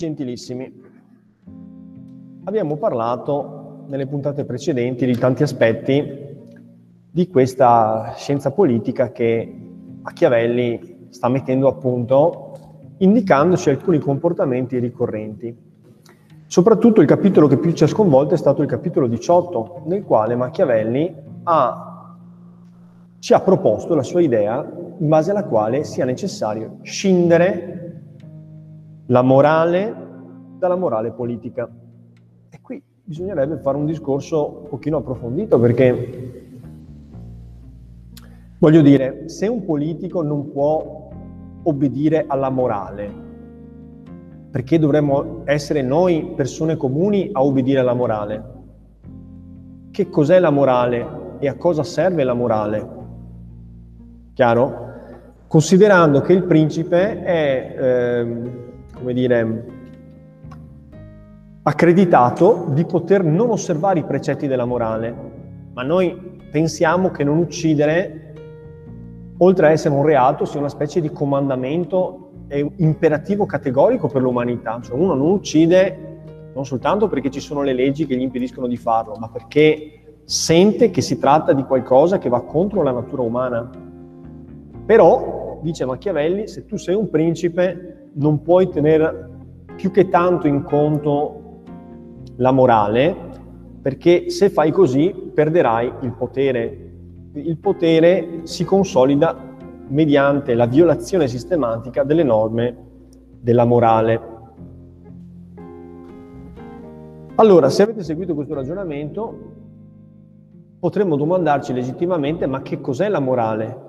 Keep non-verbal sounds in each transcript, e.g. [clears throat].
Gentilissimi, abbiamo parlato nelle puntate precedenti di tanti aspetti di questa scienza politica che Machiavelli sta mettendo a punto, indicandoci alcuni comportamenti ricorrenti. Soprattutto il capitolo che più ci ha sconvolto è stato il capitolo 18, nel quale Machiavelli ha, ci ha proposto la sua idea in base alla quale sia necessario scindere la morale dalla morale politica. E qui bisognerebbe fare un discorso un pochino approfondito perché, voglio dire, se un politico non può obbedire alla morale, perché dovremmo essere noi persone comuni a obbedire alla morale? Che cos'è la morale e a cosa serve la morale? Chiaro? Considerando che il principe è... Eh, come dire, accreditato di poter non osservare i precetti della morale, ma noi pensiamo che non uccidere, oltre a essere un reato, sia una specie di comandamento e imperativo categorico per l'umanità, cioè uno non uccide non soltanto perché ci sono le leggi che gli impediscono di farlo, ma perché sente che si tratta di qualcosa che va contro la natura umana. Però, dice Machiavelli, se tu sei un principe, non puoi tenere più che tanto in conto la morale, perché se fai così perderai il potere. Il potere si consolida mediante la violazione sistematica delle norme della morale. Allora, se avete seguito questo ragionamento, potremmo domandarci legittimamente, ma che cos'è la morale?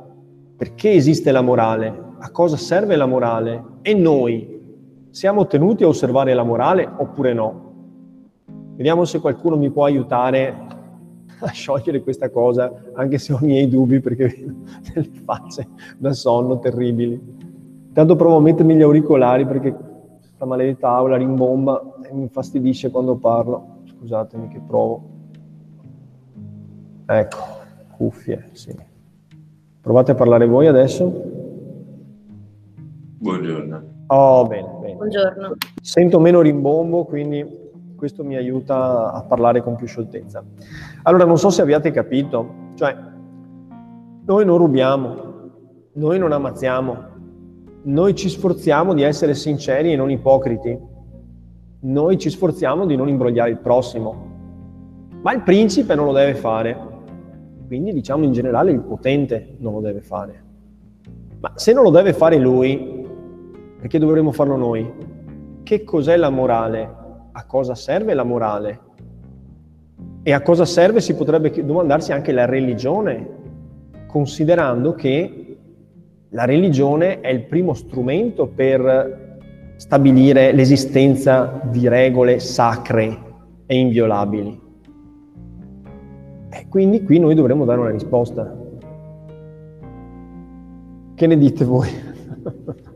Perché esiste la morale? a cosa serve la morale e noi siamo tenuti a osservare la morale oppure no? Vediamo se qualcuno mi può aiutare a sciogliere questa cosa, anche se ho i miei dubbi perché vedo [laughs] delle facce da sonno terribili. Intanto provo a mettermi gli auricolari perché questa maledetta aula rimbomba e mi infastidisce quando parlo. Scusatemi che provo. Ecco, cuffie, sì. Provate a parlare voi adesso. Buongiorno. Oh, bene, bene. Buongiorno. Sento meno rimbombo, quindi questo mi aiuta a parlare con più scioltezza. Allora, non so se abbiate capito, cioè, noi non rubiamo, noi non ammazziamo, noi ci sforziamo di essere sinceri e non ipocriti, noi ci sforziamo di non imbrogliare il prossimo, ma il principe non lo deve fare, quindi diciamo in generale il potente non lo deve fare. Ma se non lo deve fare lui, perché dovremmo farlo noi? Che cos'è la morale? A cosa serve la morale? E a cosa serve si potrebbe domandarsi anche la religione, considerando che la religione è il primo strumento per stabilire l'esistenza di regole sacre e inviolabili. E quindi qui noi dovremmo dare una risposta. Che ne dite voi? [laughs]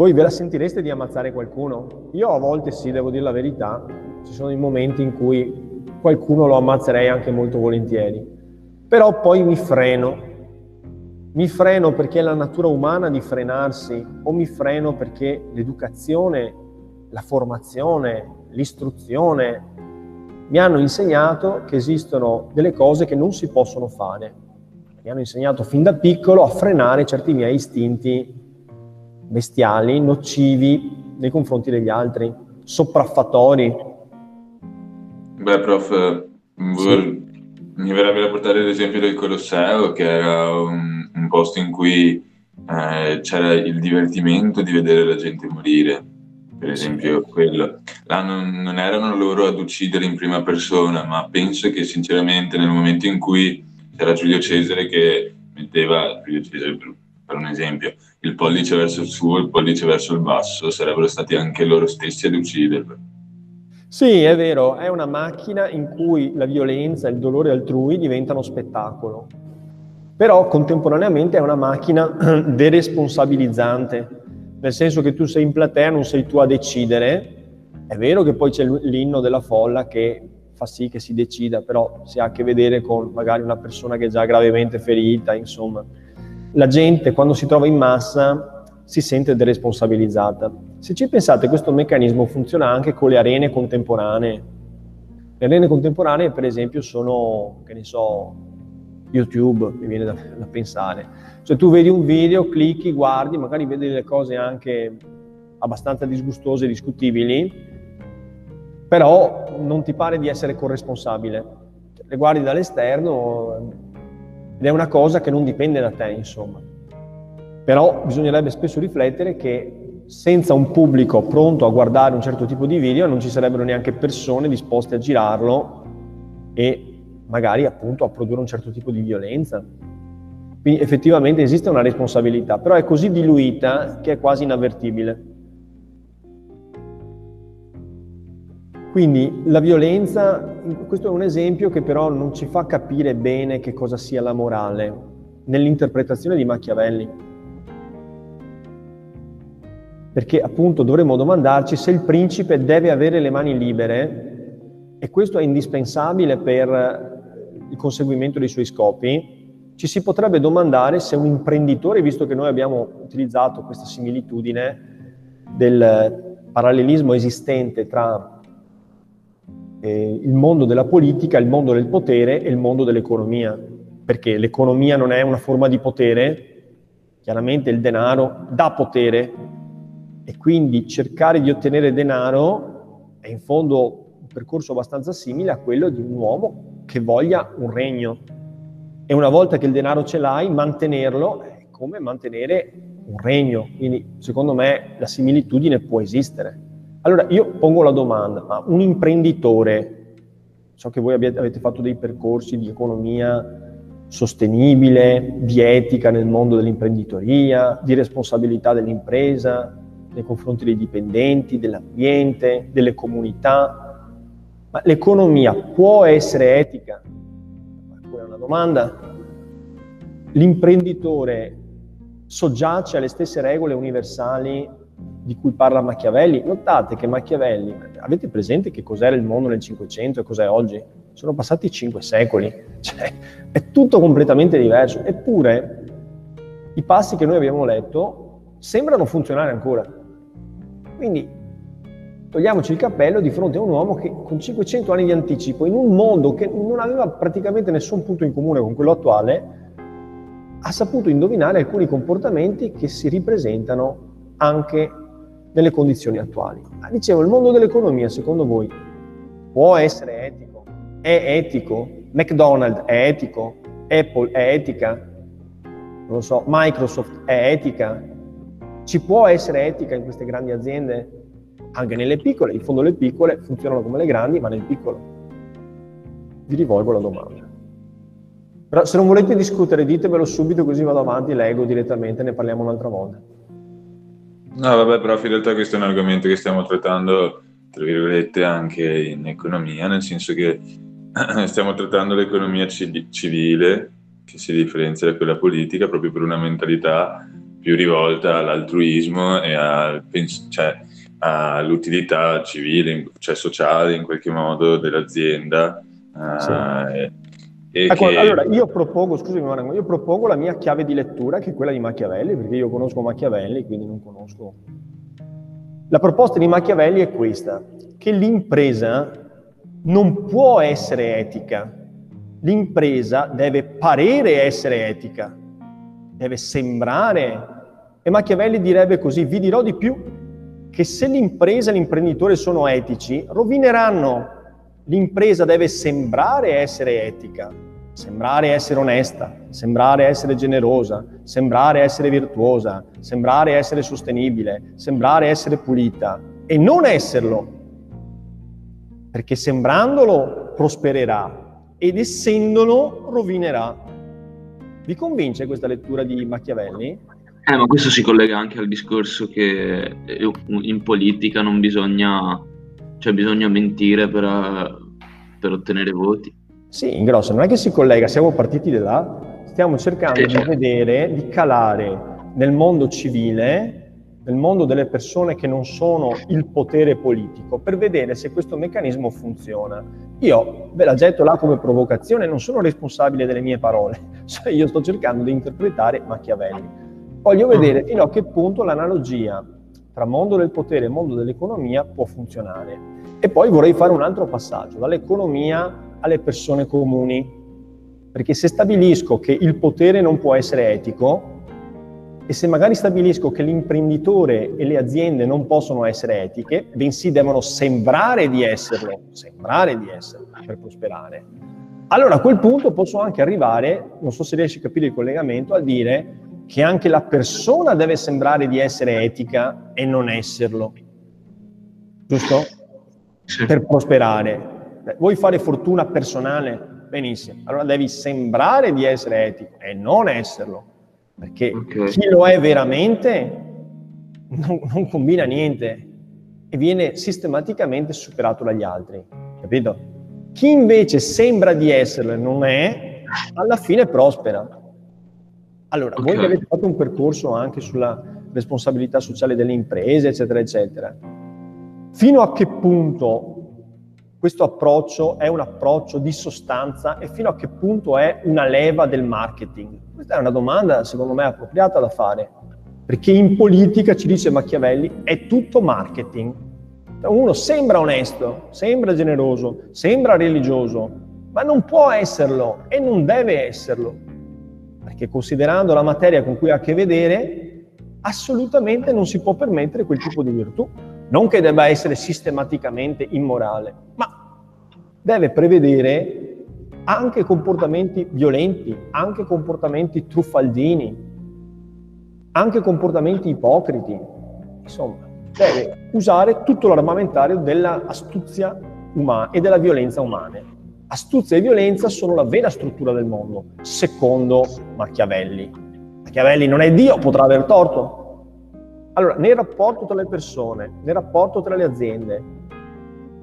Voi ve la sentireste di ammazzare qualcuno? Io a volte sì, devo dire la verità, ci sono dei momenti in cui qualcuno lo ammazzerei anche molto volentieri, però poi mi freno, mi freno perché è la natura umana di frenarsi o mi freno perché l'educazione, la formazione, l'istruzione mi hanno insegnato che esistono delle cose che non si possono fare. Mi hanno insegnato fin da piccolo a frenare certi miei istinti bestiali, nocivi nei confronti degli altri, sopraffattori. Beh, prof, sì. mi verrebbe da portare l'esempio del Colosseo, che era un, un posto in cui eh, c'era il divertimento di vedere la gente morire, per esempio quello. Là non, non, erano loro ad uccidere in prima persona, ma penso che sinceramente nel momento in cui c'era Giulio Cesare che metteva, Giulio Cesare per, per un esempio, il pollice verso il su e il pollice verso il basso, sarebbero stati anche loro stessi ad ucciderlo. Sì, è vero, è una macchina in cui la violenza e il dolore altrui diventano spettacolo, però contemporaneamente è una macchina [clears throat] deresponsabilizzante, nel senso che tu sei in platea, non sei tu a decidere, è vero che poi c'è l'inno della folla che fa sì che si decida, però si ha a che vedere con magari una persona che è già gravemente ferita, insomma. la gente quando si trova in massa si sente deresponsabilizzata. Se ci pensate, questo meccanismo funziona anche con le arene contemporanee. Le arene contemporanee, per esempio, sono, che ne so, YouTube, mi viene da, da pensare. Cioè tu vedi un video, clicchi, guardi, magari vedi delle cose anche abbastanza disgustose discutibili, però non ti pare di essere corresponsabile. Le guardi dall'esterno ed è una cosa che non dipende da te, insomma. Però bisognerebbe spesso riflettere che senza un pubblico pronto a guardare un certo tipo di video non ci sarebbero neanche persone disposte a girarlo e magari appunto a produrre un certo tipo di violenza. Quindi effettivamente esiste una responsabilità, però è così diluita che è quasi inavvertibile. Quindi la violenza, questo è un esempio che però non ci fa capire bene che cosa sia la morale nell'interpretazione di Machiavelli. Perché appunto dovremmo domandarci se il principe deve avere le mani libere e questo è indispensabile per il conseguimento dei suoi scopi, ci si potrebbe domandare se un imprenditore, visto che noi abbiamo utilizzato questa similitudine del parallelismo esistente tra eh, il mondo della politica, il mondo del potere e il mondo dell'economia, perché l'economia non è una forma di potere, chiaramente il denaro dà potere. E quindi cercare di ottenere denaro è in fondo un percorso abbastanza simile a quello di un uomo che voglia un regno. E una volta che il denaro ce l'hai, mantenerlo è come mantenere un regno. Quindi secondo me la similitudine può esistere. Allora io pongo la domanda, ma un imprenditore, so che voi avete fatto dei percorsi di economia sostenibile, di etica nel mondo dell'imprenditoria, di responsabilità dell'impresa nei confronti dei dipendenti, dell'ambiente, delle comunità, ma l'economia può essere etica? Quella è una domanda. L'imprenditore soggiace alle stesse regole universali di cui parla Machiavelli. Notate che Machiavelli, avete presente che cos'era il mondo nel Cinquecento e cos'è oggi? Sono passati cinque secoli, [laughs] cioè, è tutto completamente diverso. Eppure i passi che noi abbiamo letto sembrano funzionare ancora. Quindi togliamoci il cappello di fronte a un uomo che con 500 anni di anticipo, in un mondo che non aveva praticamente nessun punto in comune con quello attuale, ha saputo indovinare alcuni comportamenti che si ripresentano anche nelle condizioni attuali. Ma dicevo, il mondo dell'economia, secondo voi, può essere etico? È etico? McDonald's è etico? Apple è etica? Non lo so, Microsoft è etica? Ci può essere etica in queste grandi aziende? Anche nelle piccole, in fondo le piccole funzionano come le grandi, ma nel piccolo. Vi rivolgo la domanda. Però se non volete discutere ditemelo subito così vado avanti, leggo direttamente, ne parliamo un'altra volta. No, vabbè, però in realtà questo è un argomento che stiamo trattando, tra virgolette, anche in economia, nel senso che [clears throat] stiamo trattando l'economia civile, che si differenzia da quella politica, proprio per una mentalità più rivolta all'altruismo e al, cioè, all'utilità civile, cioè sociale in qualche modo dell'azienda. Sì. Uh, Ecco, che... Allora, io propongo, scusami Marango, io propongo la mia chiave di lettura, che è quella di Machiavelli, perché io conosco Machiavelli, quindi non conosco... La proposta di Machiavelli è questa, che l'impresa non può essere etica, l'impresa deve parere essere etica, deve sembrare... E Machiavelli direbbe così, vi dirò di più, che se l'impresa e l'imprenditore sono etici, rovineranno L'impresa deve sembrare essere etica, sembrare essere onesta, sembrare essere generosa, sembrare essere virtuosa, sembrare essere sostenibile, sembrare essere pulita e non esserlo, perché sembrandolo prospererà ed essendolo rovinerà. Vi convince questa lettura di Machiavelli? Eh, ma questo si collega anche al discorso che in politica non bisogna cioè bisogna mentire per, per ottenere voti. Sì, in grosso, non è che si collega, siamo partiti da là, stiamo cercando sì, di certo. vedere, di calare nel mondo civile nel mondo delle persone che non sono il potere politico per vedere se questo meccanismo funziona. Io ve la getto là come provocazione, non sono responsabile delle mie parole, [laughs] cioè io sto cercando di interpretare Machiavelli. Voglio vedere fino a che punto l'analogia tra mondo del potere e mondo dell'economia può funzionare. E poi vorrei fare un altro passaggio, dall'economia alle persone comuni, perché se stabilisco che il potere non può essere etico, e se magari stabilisco che l'imprenditore e le aziende non possono essere etiche, bensì devono sembrare di esserlo, sembrare di esserlo per prosperare, allora a quel punto posso anche arrivare, non so se riesci a capire il collegamento, a dire che anche la persona deve sembrare di essere etica e non esserlo. Giusto? Sì. Per prosperare. Vuoi fare fortuna personale? Benissimo. Allora devi sembrare di essere etico e non esserlo. Perché okay. chi lo è veramente non, non, combina niente e viene sistematicamente superato dagli altri, capito? Chi invece sembra di esserlo e non è, alla fine prospera. Allora, okay. voi che avete fatto un percorso anche sulla responsabilità sociale delle imprese, eccetera, eccetera, fino a che punto questo approccio è un approccio di sostanza e fino a che punto è una leva del marketing? Questa è una domanda, secondo me, appropriata da fare, perché in politica ci dice Machiavelli, è tutto marketing. Uno sembra onesto, sembra generoso, sembra religioso, ma non può esserlo e non deve esserlo, perché considerando la materia con cui ha a che vedere, assolutamente non si può permettere quel tipo di virtù. Non che debba essere sistematicamente immorale, ma deve prevedere anche comportamenti violenti, anche comportamenti truffaldini, anche comportamenti ipocriti. Insomma, deve usare tutto l'armamentario dell'astuzia umana e della violenza umana. Astuzia e violenza sono la vera struttura del mondo, secondo Machiavelli. Machiavelli non è Dio, potrà aver torto, allora, nel rapporto tra le persone, nel rapporto tra le aziende,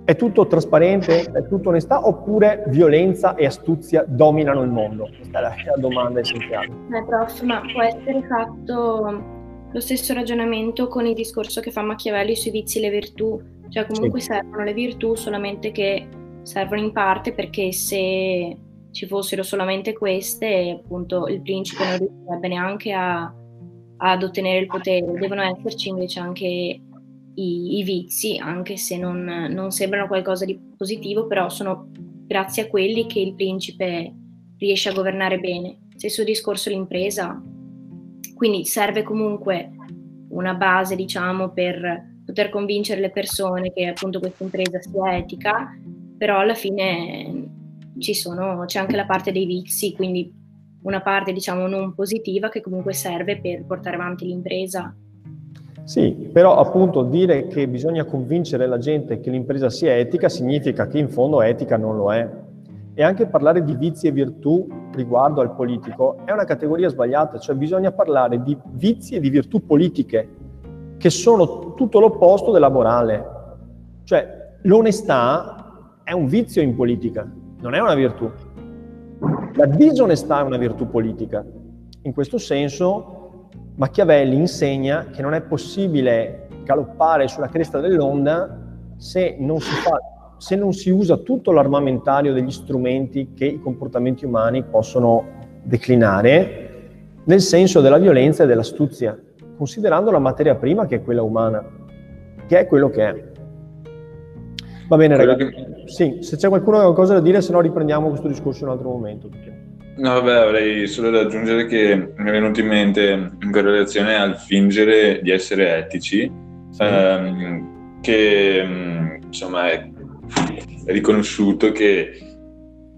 è tutto trasparente, è tutto onestà oppure violenza e astuzia dominano il mondo? Questa è la, la domanda essenziale. Eh, prof, ma può essere fatto lo stesso ragionamento con il discorso che fa Machiavelli sui vizi e le virtù? Cioè comunque sì. servono le virtù solamente che servono in parte perché se ci fossero solamente queste, appunto il principe non riuscirebbe neanche a ad ottenere il potere, devono esserci invece anche i, i vizi, anche se non, non, sembrano qualcosa di positivo, però sono grazie a quelli che il principe riesce a governare bene. Stesso discorso l'impresa, quindi serve comunque una base, diciamo, per poter convincere le persone che appunto questa impresa sia etica, però alla fine sono, c'è anche la parte dei vizi, quindi una parte diciamo non positiva che comunque serve per portare avanti l'impresa. Sì, però appunto dire che bisogna convincere la gente che l'impresa sia etica significa che in fondo etica non lo è. E anche parlare di vizi e virtù riguardo al politico è una categoria sbagliata, cioè bisogna parlare di vizi e di virtù politiche, che sono tutto l'opposto della morale. Cioè l'onestà è un vizio in politica, non è una virtù. La disonestà è una virtù politica. In questo senso Machiavelli insegna che non è possibile galoppare sulla cresta dell'onda se non si, fa, se non si usa tutto l'armamentario degli strumenti che i comportamenti umani possono declinare nel senso della violenza e dell'astuzia, considerando la materia prima che è quella umana, che è quello che è. Va bene ragazzi, sì, se c'è qualcuno che ha qualcosa da dire, se no riprendiamo questo discorso in un altro momento. No, vabbè, avrei solo da aggiungere che mi è venuto in mente in correlazione al fingere di essere etici, sì. ehm, che insomma è, è riconosciuto che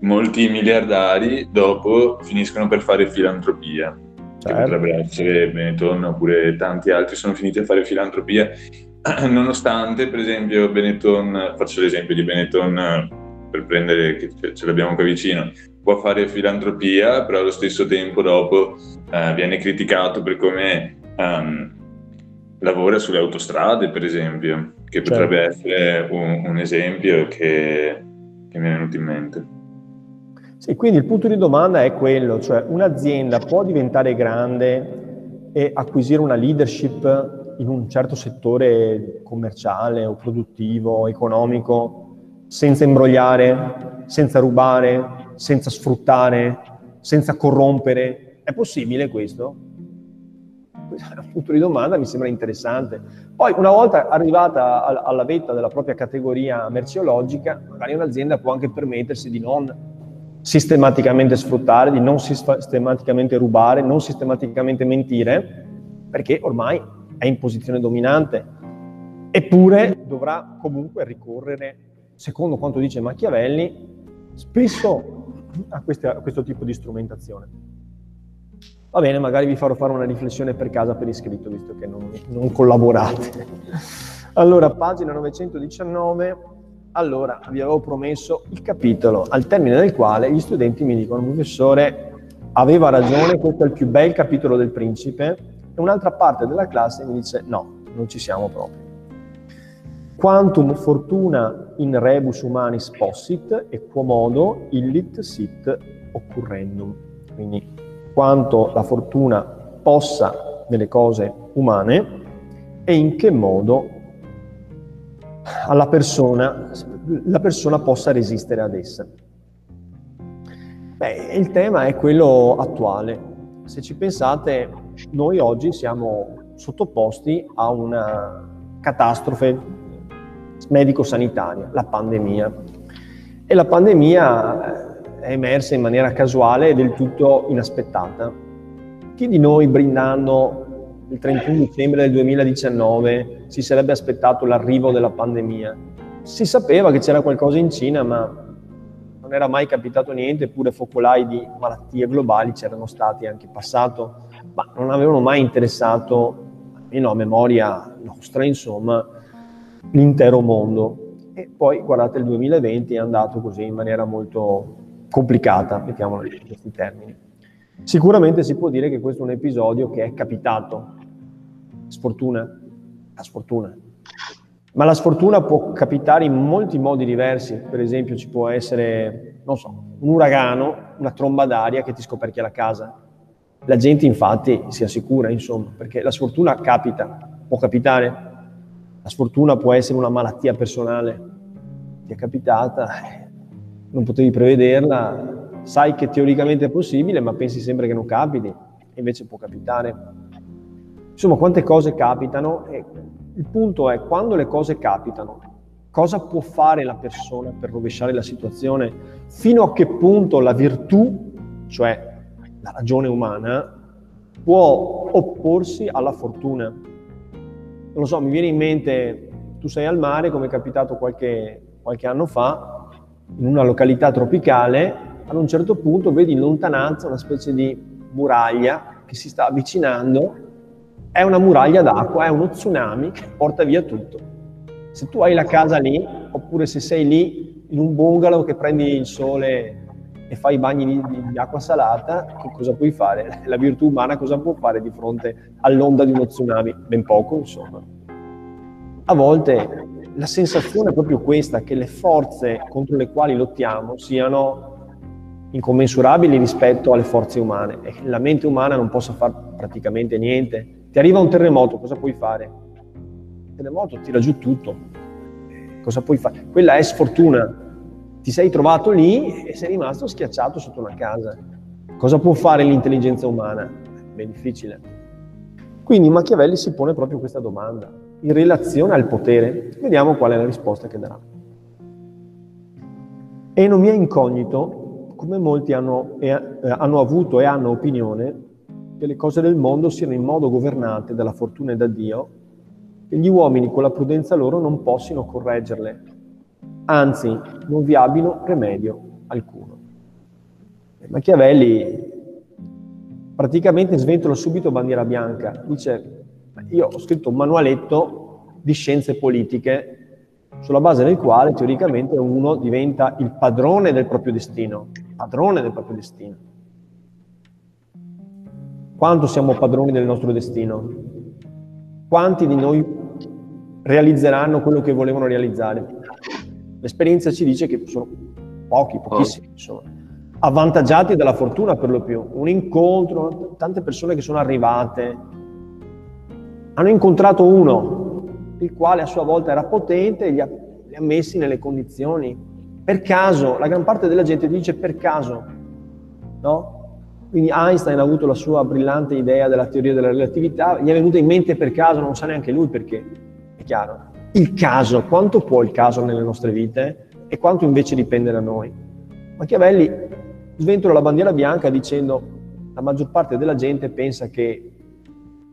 molti miliardari dopo finiscono per fare filantropia. Certo. Che potrebbe essere Benetton oppure tanti altri sono finiti a fare filantropia [clears throat] nonostante per esempio Benetton, faccio l'esempio di Benetton per prendere che ce l'abbiamo qua vicino, può fare filantropia, però allo stesso tempo dopo eh, viene criticato per come um, lavora sulle autostrade, per esempio, che certo. potrebbe essere un, un esempio che, che mi è venuto in mente. Sì, quindi il punto di domanda è quello, cioè un'azienda può diventare grande e acquisire una leadership in un certo settore commerciale o produttivo, economico, senza imbrogliare, senza rubare, senza sfruttare, senza corrompere. È possibile questo? Questo un punto di domanda mi sembra interessante. Poi, una volta arrivata alla vetta della propria categoria merceologica, magari un'azienda può anche permettersi di non sistematicamente sfruttare, di non sistematicamente rubare, non sistematicamente mentire, perché ormai è in posizione dominante. Eppure dovrà comunque ricorrere, secondo quanto dice Machiavelli, spesso a, queste, a questo tipo di strumentazione. Va bene, magari vi farò fare una riflessione per casa per iscritto, visto che non, non collaborate. Allora, pagina 919 allora vi avevo promesso il capitolo al termine del quale gli studenti mi dicono professore aveva ragione, questo è il più bel capitolo del principe e un'altra parte della classe mi dice no, non ci siamo proprio. Quantum fortuna in rebus humanis possit e quomodo illit sit occurrendum. Quindi quanto la fortuna possa nelle cose umane e in che modo alla persona, la persona possa resistere ad essa. Beh, il tema è quello attuale. Se ci pensate, noi oggi siamo sottoposti a una catastrofe medico-sanitaria, la pandemia. E la pandemia eh, è emersa in maniera casuale e del tutto inaspettata. Chi di noi brindando il 31 dicembre del 2019 si sarebbe aspettato l'arrivo della pandemia. Si sapeva che c'era qualcosa in Cina, ma non era mai capitato niente, eppure focolai di malattie globali c'erano stati anche in passato, ma non avevano mai interessato, almeno a memoria nostra, insomma, l'intero mondo. E poi, guardate, il 2020 è andato così in maniera molto complicata, mettiamolo in questi termini. Sicuramente si può dire che questo è un episodio che è capitato Sfortuna? La sfortuna. Ma la sfortuna può capitare in molti modi diversi, per esempio ci può essere, non so, un uragano, una tromba d'aria che ti scoperchia la casa. La gente infatti si assicura, insomma, perché la sfortuna capita, può capitare. La sfortuna può essere una malattia personale, ti è capitata, non potevi prevederla, sai che teoricamente è possibile, ma pensi sempre che non capiti, invece può capitare. Insomma, quante cose capitano e il punto è quando le cose capitano, cosa può fare la persona per rovesciare la situazione? Fino a che punto la virtù, cioè la ragione umana, può opporsi alla fortuna? Non lo so, mi viene in mente, tu sei al mare, come è capitato qualche, qualche anno fa, in una località tropicale, ad un certo punto vedi in lontananza una specie di muraglia che si sta avvicinando è una muraglia d'acqua, è uno tsunami che porta via tutto. Se tu hai la casa lì, oppure se sei lì in un bungalow che prendi il sole e fai i bagni di, di, acqua salata, che cosa puoi fare? La virtù umana cosa può fare di fronte all'onda di uno tsunami? Ben poco, insomma. A volte la sensazione è proprio questa, che le forze contro le quali lottiamo siano incommensurabili rispetto alle forze umane e la mente umana non possa fare praticamente niente ti arriva un terremoto, cosa puoi fare? Il terremoto tira giù tutto. Cosa puoi fare? Quella è sfortuna. Ti sei trovato lì e sei rimasto schiacciato sotto una casa. Cosa può fare l'intelligenza umana? Ben difficile. Quindi Machiavelli si pone proprio questa domanda in relazione al potere. Vediamo qual è la risposta che darà. E non mi è incognito come molti hanno, eh, hanno avuto e hanno opinione che le cose del mondo siano in modo governate dalla fortuna e da Dio, e gli uomini con la prudenza loro non possino correggerle, anzi non vi abbiano remedio alcuno. E Machiavelli praticamente sventola subito bandiera bianca, dice io ho scritto un manualetto di scienze politiche sulla base del quale teoricamente uno diventa il padrone del proprio destino, padrone del proprio destino. Quanto siamo padroni del nostro destino? Quanti di noi realizzeranno quello che volevano realizzare? L'esperienza ci dice che sono pochi, pochissimi, insomma. Avvantaggiati dalla fortuna per lo più. Un incontro, tante persone che sono arrivate, hanno incontrato uno, il quale a sua volta era potente e li ha, li ha messi nelle condizioni. Per caso, la gran parte della gente dice per caso, no? Quindi Einstein ha avuto la sua brillante idea della teoria della relatività, gli è venuta in mente per caso, non sa neanche lui perché, è chiaro. Il caso, quanto può il caso nelle nostre vite e quanto invece dipende da noi? Machiavelli sventola la bandiera bianca dicendo la maggior parte della gente pensa che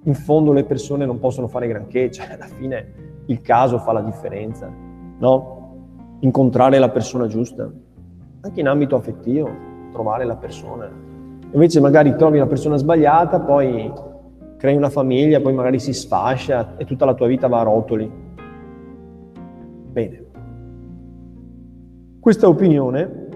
in fondo le persone non possono fare granché, cioè alla fine il caso fa la differenza, no? Incontrare la persona giusta, anche in ambito affettivo, trovare la persona Invece magari trovi una persona sbagliata, poi crei una famiglia, poi magari si sfascia e tutta la tua vita va a rotoli. Questa opinione,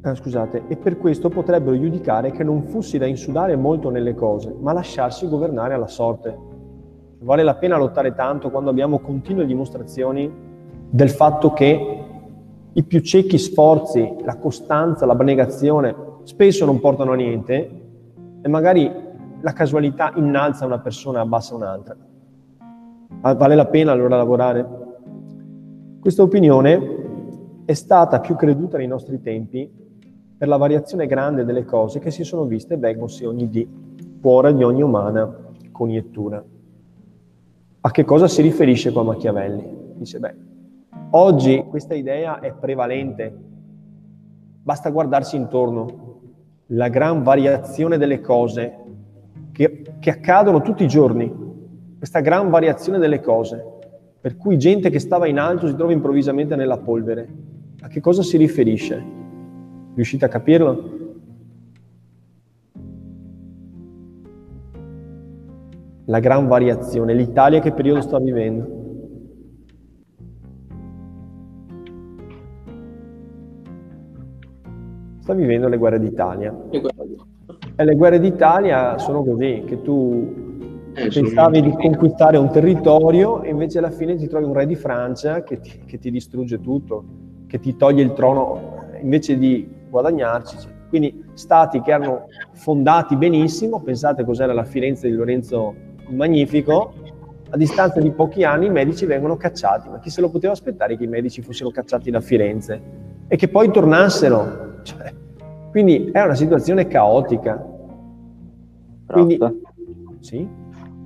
eh, scusate, e per questo potrebbero giudicare che non fossi da insudare molto nelle cose, ma lasciarsi governare alla sorte. Vale la pena lottare tanto quando abbiamo continue dimostrazioni del fatto che i più ciechi sforzi, la costanza, l'abnegazione spesso non portano a niente e magari la casualità innalza una persona e abbassa un'altra. Vale la pena allora lavorare? Questa opinione è stata più creduta nei nostri tempi per la variazione grande delle cose che si sono viste e vengono ogni dì, fuori di ogni umana coniettura. A che cosa si riferisce qua Machiavelli? Dice, beh, oggi questa idea è prevalente, basta guardarsi intorno, la gran variazione delle cose che, che accadono tutti i giorni, questa gran variazione delle cose, per cui gente che stava in alto si trova improvvisamente nella polvere. A che cosa si riferisce? Riuscite a capirlo? La gran variazione. L'Italia che periodo sta vivendo? sta vivendo le guerre d'Italia. E le guerre d'Italia sono così, che tu eh, pensavi di conquistare un territorio e invece alla fine ti trovi un re di Francia che ti, che ti distrugge tutto, che ti toglie il trono invece di guadagnarci. Quindi stati che erano fondati benissimo, pensate cos'era la Firenze di Lorenzo il Magnifico, a distanza di pochi anni i medici vengono cacciati, ma chi se lo poteva aspettare che i medici fossero cacciati da Firenze e che poi tornassero cioè, quindi è una situazione caotica. Quindi, sì?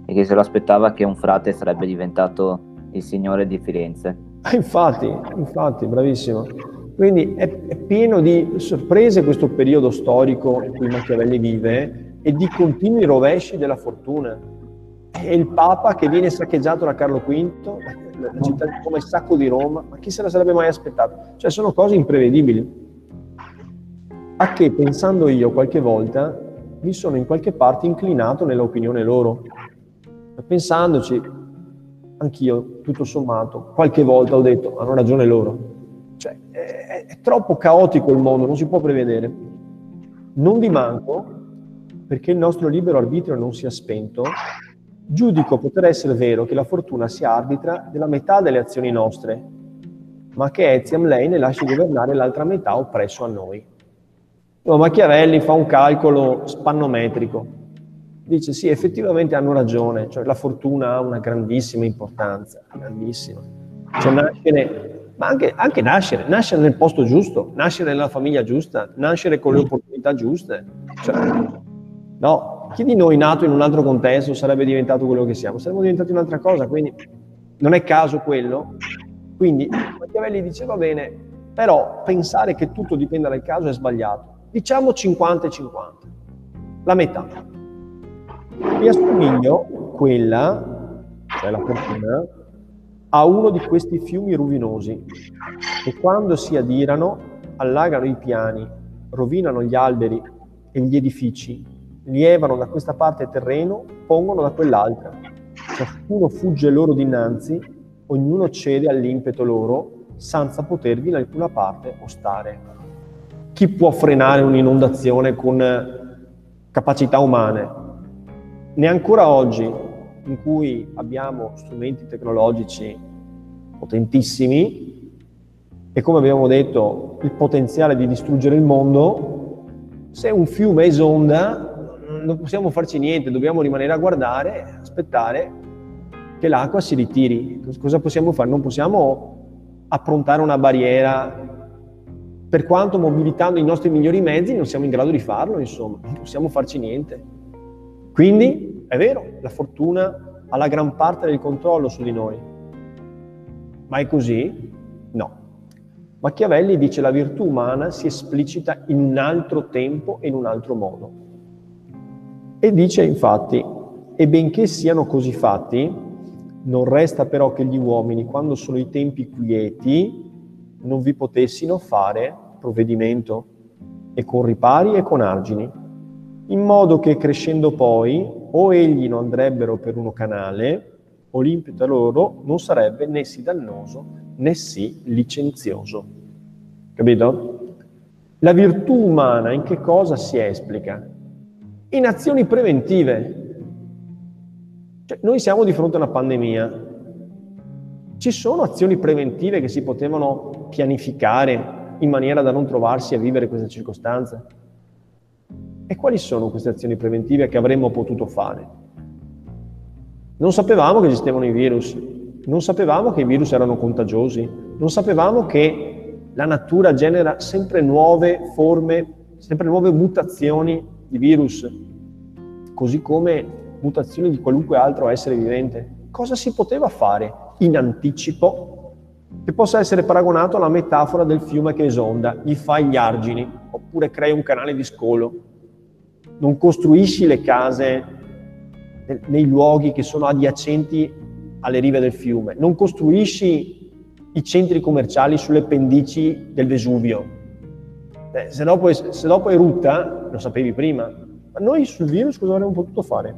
E che se lo aspettava che un frate sarebbe diventato il signore di Firenze. Ah, infatti, infatti, bravissimo. Quindi è, è, pieno di sorprese questo periodo storico in cui Machiavelli vive e di continui rovesci della fortuna. E il Papa che viene saccheggiato da Carlo V, la città come sacco di Roma, ma chi se la sarebbe mai aspettato? Cioè sono cose imprevedibili a che pensando io qualche volta mi sono in qualche parte inclinato nell'opinione loro. Pensandoci, anch'io, tutto sommato, qualche volta ho detto, hanno ragione loro. Cioè, è, è troppo caotico il mondo, non si può prevedere. Non di manco, perché il nostro libero arbitrio non sia spento, giudico poter essere vero che la fortuna sia arbitra della metà delle azioni nostre, ma che Eziam lei ne lasci governare l'altra metà oppresso a noi. Machiavelli fa un calcolo spannometrico. Dice sì, effettivamente hanno ragione, cioè la fortuna ha una grandissima importanza, grandissima. Cioè nascere, ma anche, anche nascere, nascere nel posto giusto, nascere nella famiglia giusta, nascere con le opportunità giuste. Cioè, no, chi di noi nato in un altro contesto sarebbe diventato quello che siamo? Saremmo diventati un'altra cosa, quindi non è caso quello. Quindi Machiavelli dice va bene, però pensare che tutto dipenda dal caso è sbagliato diciamo 50 e 50, la metà. Mi assomiglio quella, cioè la fortuna, a uno di questi fiumi ruvinosi che quando si adirano allagano i piani, rovinano gli alberi e gli edifici, lievano da questa parte terreno, pongono da quell'altra. Ciascuno fugge loro dinanzi, ognuno cede all'impeto loro, senza potervi in alcuna parte ostare chi può frenare un'inondazione con capacità umane? Neancora oggi, in cui abbiamo strumenti tecnologici potentissimi e come abbiamo detto il potenziale di distruggere il mondo, se un fiume esonda non possiamo farci niente, dobbiamo rimanere a guardare, aspettare che l'acqua si ritiri. Cosa possiamo fare? Non possiamo approntare una barriera, per quanto mobilitando i nostri migliori mezzi non siamo in grado di farlo, insomma, non possiamo farci niente. Quindi è vero, la fortuna ha la gran parte del controllo su di noi, ma è così? No. Machiavelli dice la virtù umana si esplicita in un altro tempo e in un altro modo. E dice infatti, e benché siano così fatti, non resta però che gli uomini, quando sono i tempi quieti, non vi potessino fare provvedimento, e con ripari e con argini, in modo che crescendo poi o egli non andrebbero per uno canale, o l'impeto loro non sarebbe né sì dannoso né sì licenzioso. Capito? La virtù umana in che cosa si esplica? In azioni preventive. Cioè, noi siamo di fronte a una pandemia. Ci sono azioni preventive che si potevano pianificare in maniera da non trovarsi a vivere questa circostanza? E quali sono queste azioni preventive che avremmo potuto fare? Non sapevamo che esistevano i virus, non sapevamo che i virus erano contagiosi, non sapevamo che la natura genera sempre nuove forme, sempre nuove mutazioni di virus, così come mutazioni di qualunque altro essere vivente. Cosa si poteva fare in anticipo che possa essere paragonato alla metafora del fiume che esonda, gli fai gli argini, oppure crei un canale di scolo, non costruisci le case nei luoghi che sono adiacenti alle rive del fiume, non costruisci i centri commerciali sulle pendici del Vesuvio. Eh, se, dopo, se dopo erutta, lo sapevi prima, ma noi sul virus cosa avremmo potuto fare?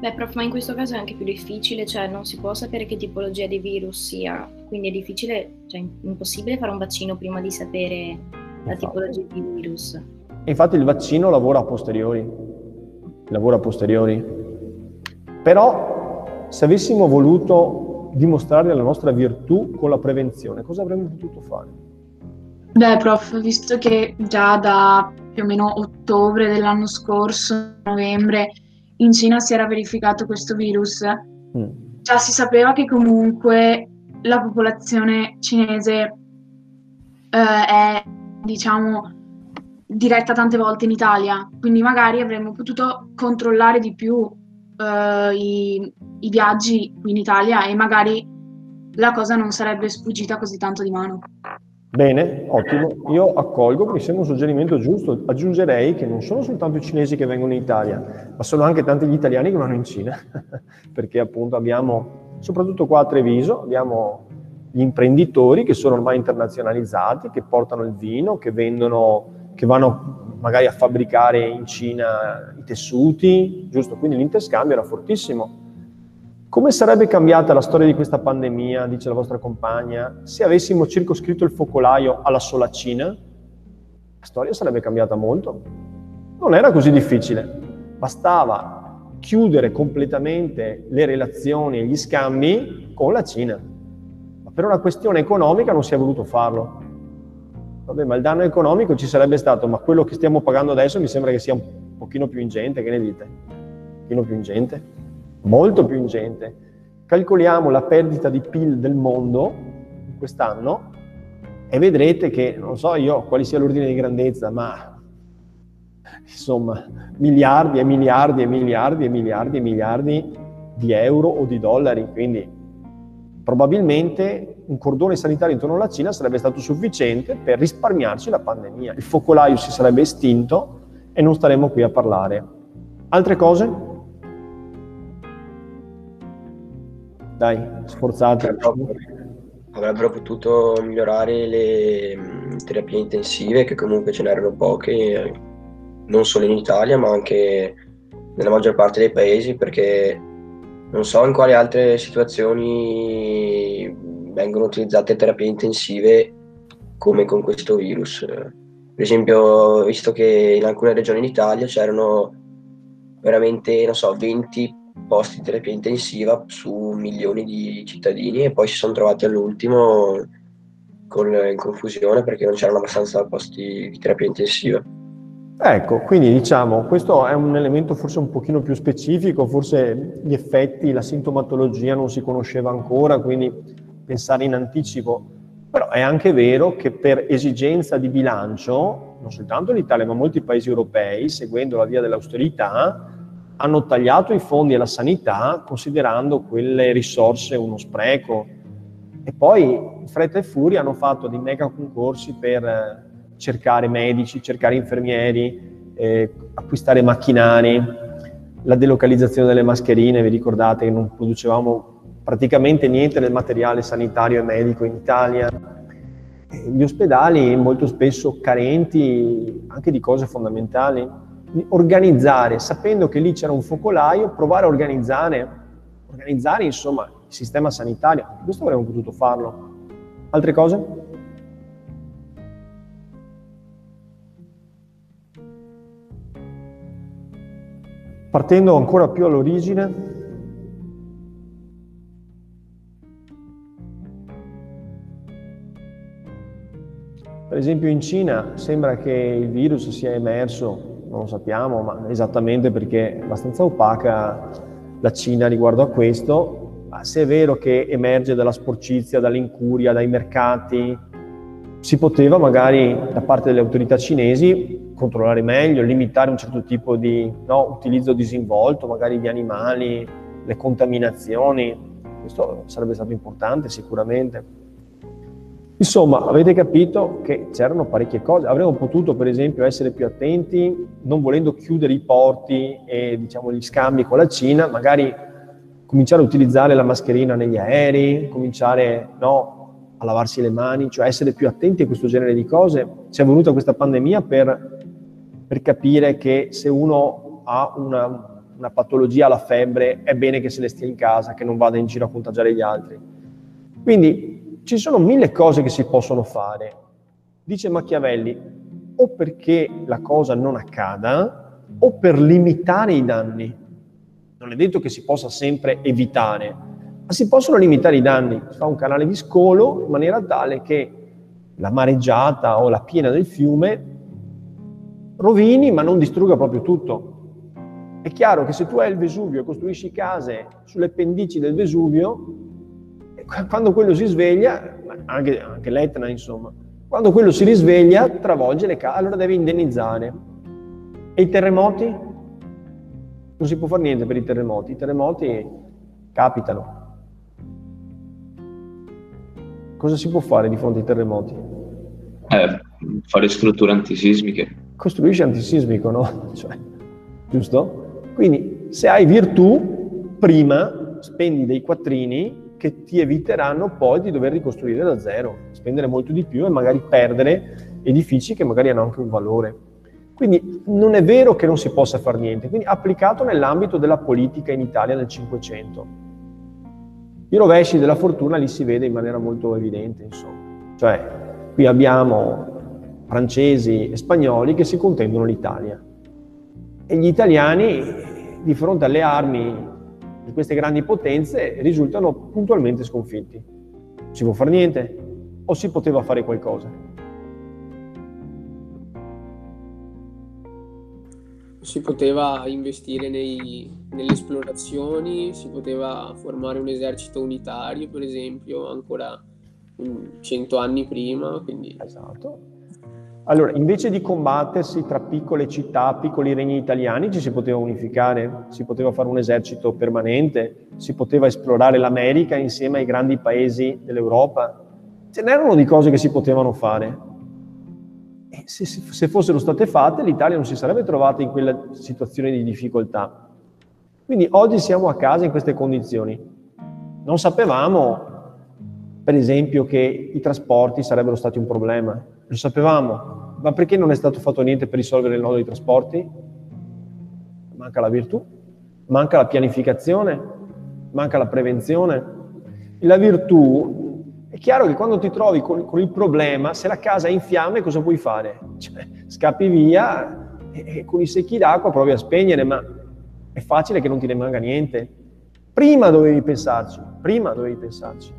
Beh, prof, ma in questo caso è anche più difficile, cioè non si può sapere che tipologia di virus sia, quindi è difficile, cioè impossibile fare un vaccino prima di sapere la tipologia di virus. Infatti il vaccino lavora a posteriori, lavoro a posteriori. Però se avessimo voluto dimostrare la nostra virtù con la prevenzione, cosa avremmo potuto fare? Beh, prof, visto che già da più o meno ottobre dell'anno scorso, novembre, in Cina si era verificato questo virus, mm. già si sapeva che comunque la popolazione cinese eh, è, diciamo, diretta tante volte in Italia, quindi magari avremmo potuto controllare di più uh, i, i, viaggi in Italia e magari la cosa non sarebbe sfuggita così tanto di mano. Bene, ottimo. Io accolgo, mi sembra un suggerimento giusto. Aggiungerei che non sono soltanto i cinesi che vengono in Italia, ma sono anche tanti gli italiani che vanno in Cina, [laughs] perché appunto abbiamo, soprattutto qua a Treviso, abbiamo gli imprenditori che sono ormai internazionalizzati, che portano il vino, che vendono che vanno magari a fabbricare in Cina i tessuti, giusto? Quindi l'interscambio era fortissimo. Come sarebbe cambiata la storia di questa pandemia, dice la vostra compagna, se avessimo circoscritto il focolaio alla sola Cina? La storia sarebbe cambiata molto. Non era così difficile, bastava chiudere completamente le relazioni e gli scambi con la Cina. Ma per una questione economica non si è voluto farlo. Vabbè, ma il danno economico ci sarebbe stato, ma quello che stiamo pagando adesso mi sembra che sia un pochino più ingente, che ne dite? Un pochino più ingente? Molto più ingente. Calcoliamo la perdita di PIL del mondo quest'anno e vedrete che, non so io quali sia l'ordine di grandezza, ma insomma, miliardi e miliardi e miliardi e miliardi e miliardi di euro o di dollari, quindi probabilmente un cordone sanitario intorno alla Cina sarebbe stato sufficiente per risparmiarci la pandemia. Il focolaio si sarebbe estinto e non staremmo qui a parlare. Altre cose? Dai, sforzate. Avrebbero potuto migliorare le mm, terapie intensive, che comunque ce n'erano poche, non solo in Italia, ma anche nella maggior parte dei paesi, perché non so in quali altre situazioni vengono utilizzate terapie intensive come con questo virus. Per esempio, visto che in alcune regioni d'Italia c'erano veramente, non so, 20 posti di terapia intensiva su milioni di cittadini e poi si sono trovati all'ultimo con, in confusione perché non c'erano abbastanza posti di terapia intensiva. Ecco, quindi diciamo, questo è un elemento forse un pochino più specifico, forse gli effetti, la sintomatologia non si conosceva ancora, quindi pensare in anticipo. Però è anche vero che per esigenza di bilancio, non soltanto l'Italia, ma molti paesi europei, seguendo la via dell'austerità, hanno tagliato i fondi alla sanità considerando quelle risorse uno spreco. E poi fretta e furia hanno fatto dei mega concorsi per cercare medici, cercare infermieri, eh, acquistare macchinari, la delocalizzazione delle mascherine, vi ricordate che non producevamo praticamente niente del materiale sanitario e medico in Italia. Gli ospedali molto spesso carenti anche di cose fondamentali. Organizzare, sapendo che lì c'era un focolaio, provare a organizzare, organizzare insomma il sistema sanitario. Questo avremmo potuto farlo. Altre cose? Partendo ancora più all'origine, per esempio in Cina sembra che il virus sia emerso, non lo sappiamo, ma esattamente perché è abbastanza opaca la Cina riguardo a questo, ma se è vero che emerge dalla sporcizia, dall'incuria, dai mercati, si poteva magari da parte delle autorità cinesi controllare meglio, limitare un certo tipo di no, utilizzo disinvolto, magari di animali, le contaminazioni. Questo sarebbe stato importante sicuramente. Insomma, avete capito che c'erano parecchie cose. Avremmo potuto, per esempio, essere più attenti, non volendo chiudere i porti e diciamo, gli scambi con la Cina, magari cominciare a utilizzare la mascherina negli aerei, cominciare no, a lavarsi le mani, cioè essere più attenti a questo genere di cose. Ci è venuta questa pandemia per per capire che se uno ha una, una patologia alla febbre è bene che se ne stia in casa, che non vada in giro a contagiare gli altri. Quindi ci sono mille cose che si possono fare. Dice Machiavelli, o perché la cosa non accada, o per limitare i danni. Non è detto che si possa sempre evitare, ma si possono limitare i danni. Si fa un canale di scolo in maniera tale che la mareggiata o la piena del fiume rovini ma non distrugga proprio tutto. È chiaro che se tu hai il Vesuvio e costruisci case sulle pendici del Vesuvio, quando quello si sveglia, anche, anche l'Etna insomma, quando quello si risveglia travolge le case, allora devi indennizzare. E i terremoti? Non si può fare niente per i terremoti, i terremoti capitano. Cosa si può fare di fronte ai terremoti? Eh, fare strutture antisismiche costruisci antisismico, no? [laughs] Cioè, giusto? Quindi se hai virtù, prima spendi dei quattrini che ti eviteranno poi di dover ricostruire da zero, spendere molto di più e magari perdere edifici che magari hanno anche un valore. Quindi non è vero che non si possa fare niente, quindi applicato nell'ambito della politica in Italia nel Cinquecento. I rovesci della fortuna lì si vede in maniera molto evidente, insomma. Cioè, qui abbiamo francesi e spagnoli che si contendono l'Italia. E gli italiani, di fronte alle armi di queste grandi potenze, risultano puntualmente sconfitti. Si può fare niente? O si poteva fare qualcosa? Si poteva investire nei, nelle esplorazioni, si poteva formare un esercito unitario, per esempio, ancora cento anni prima. Quindi... Esatto. Allora, invece di combattersi tra piccole città, piccoli regni italiani, ci si poteva unificare, si poteva fare un esercito permanente, si poteva esplorare l'America insieme ai grandi paesi dell'Europa. Ce n'erano di cose che si potevano fare. E se, se fossero state fatte, l'Italia non si sarebbe trovata in quella situazione di difficoltà. Quindi oggi siamo a casa in queste condizioni. Non sapevamo, per esempio, che i trasporti sarebbero stati un problema lo sapevamo, ma perché non è stato fatto niente per risolvere il nodo dei trasporti? Manca la virtù, manca la pianificazione, manca la prevenzione. La virtù è chiaro che quando ti trovi con, con il problema, se la casa è in fiamme, cosa puoi fare? Cioè, scappi via e, e con i secchi d'acqua provi a spegnere, ma è facile che non ti rimanga niente. Prima dovevi pensarci, prima dovevi pensarci.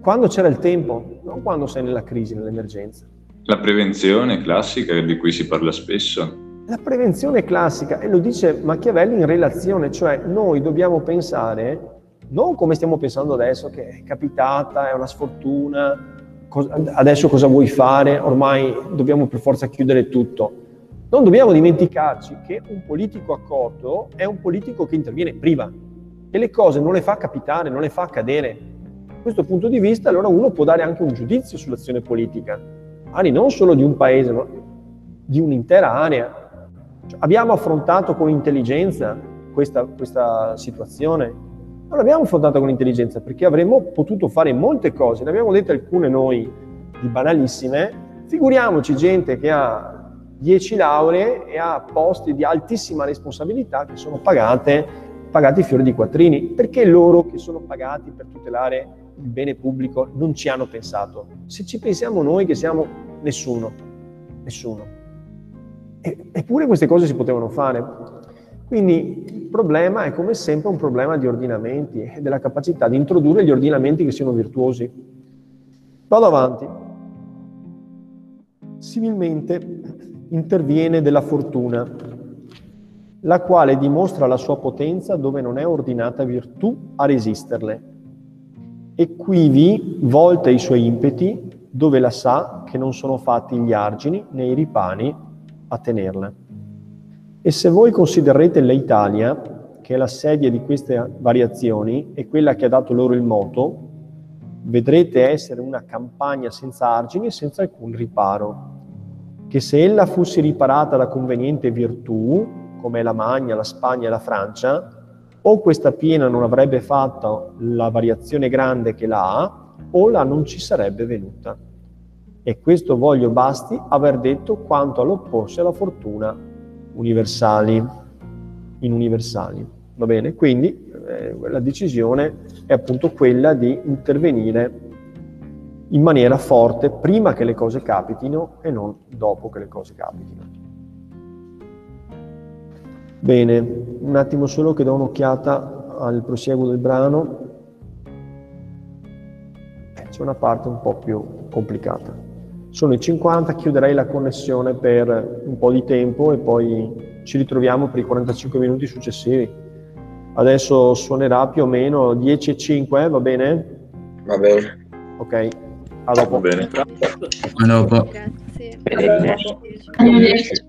Quando c'era il tempo, non quando sei nella crisi, nell'emergenza. La prevenzione classica di cui si parla spesso, La prevenzione classica, e lo dice Machiavelli in relazione, cioè noi dobbiamo pensare, non come stiamo pensando adesso, che è capitata, è una sfortuna, adesso cosa vuoi fare, ormai dobbiamo per forza chiudere tutto. Non dobbiamo dimenticarci che un politico accorto è un politico che interviene prima e le cose non le fa capitare, non le fa accadere. Da questo punto di vista allora uno può dare anche un giudizio sull'azione politica, magari non solo di un paese, ma di un'intera area. Cioè, abbiamo affrontato con intelligenza questa, questa situazione? Non l'abbiamo affrontata con intelligenza perché avremmo potuto fare molte cose, ne abbiamo dette alcune noi di banalissime, figuriamoci gente che ha 10 lauree e ha posti di altissima responsabilità che sono pagate, pagati fiori di quattrini, perché loro che sono pagati per tutelare il bene pubblico non ci hanno pensato. Se ci pensiamo noi che siamo nessuno, nessuno. eppure queste cose si potevano fare. Quindi il problema è come sempre un problema di ordinamenti e della capacità di introdurre gli ordinamenti che siano virtuosi. Vado avanti. Similmente interviene della fortuna, la quale dimostra la sua potenza dove non è ordinata virtù a resisterle, e quivi volta i suoi impeti dove la sa che non sono fatti gli argini né i ripani a tenerla. E se voi considerrete l'Italia, che è la sedia di queste variazioni e quella che ha dato loro il moto, vedrete essere una campagna senza argini e senza alcun riparo, che se ella fosse riparata da conveniente virtù, come la Magna, la Spagna e la Francia, o questa piena non avrebbe fatto la variazione grande che l'ha, o la non ci sarebbe venuta. E questo voglio basti aver detto quanto all'opporsi alla fortuna universali, in universali. Va bene? Quindi eh, la decisione è appunto quella di intervenire in maniera forte prima che le cose capitino e non dopo che le cose capitino. Bene, un attimo solo che do un'occhiata al prosieguo del brano. Eh, c'è una parte un po' più complicata. Sono i 50, chiuderei la connessione per un po' di tempo e poi ci ritroviamo per i 45 minuti successivi. Adesso suonerà più o meno 10 e 5, va bene? Va bene. Ok, a dopo. Va bene. A dopo. Grazie. Grazie.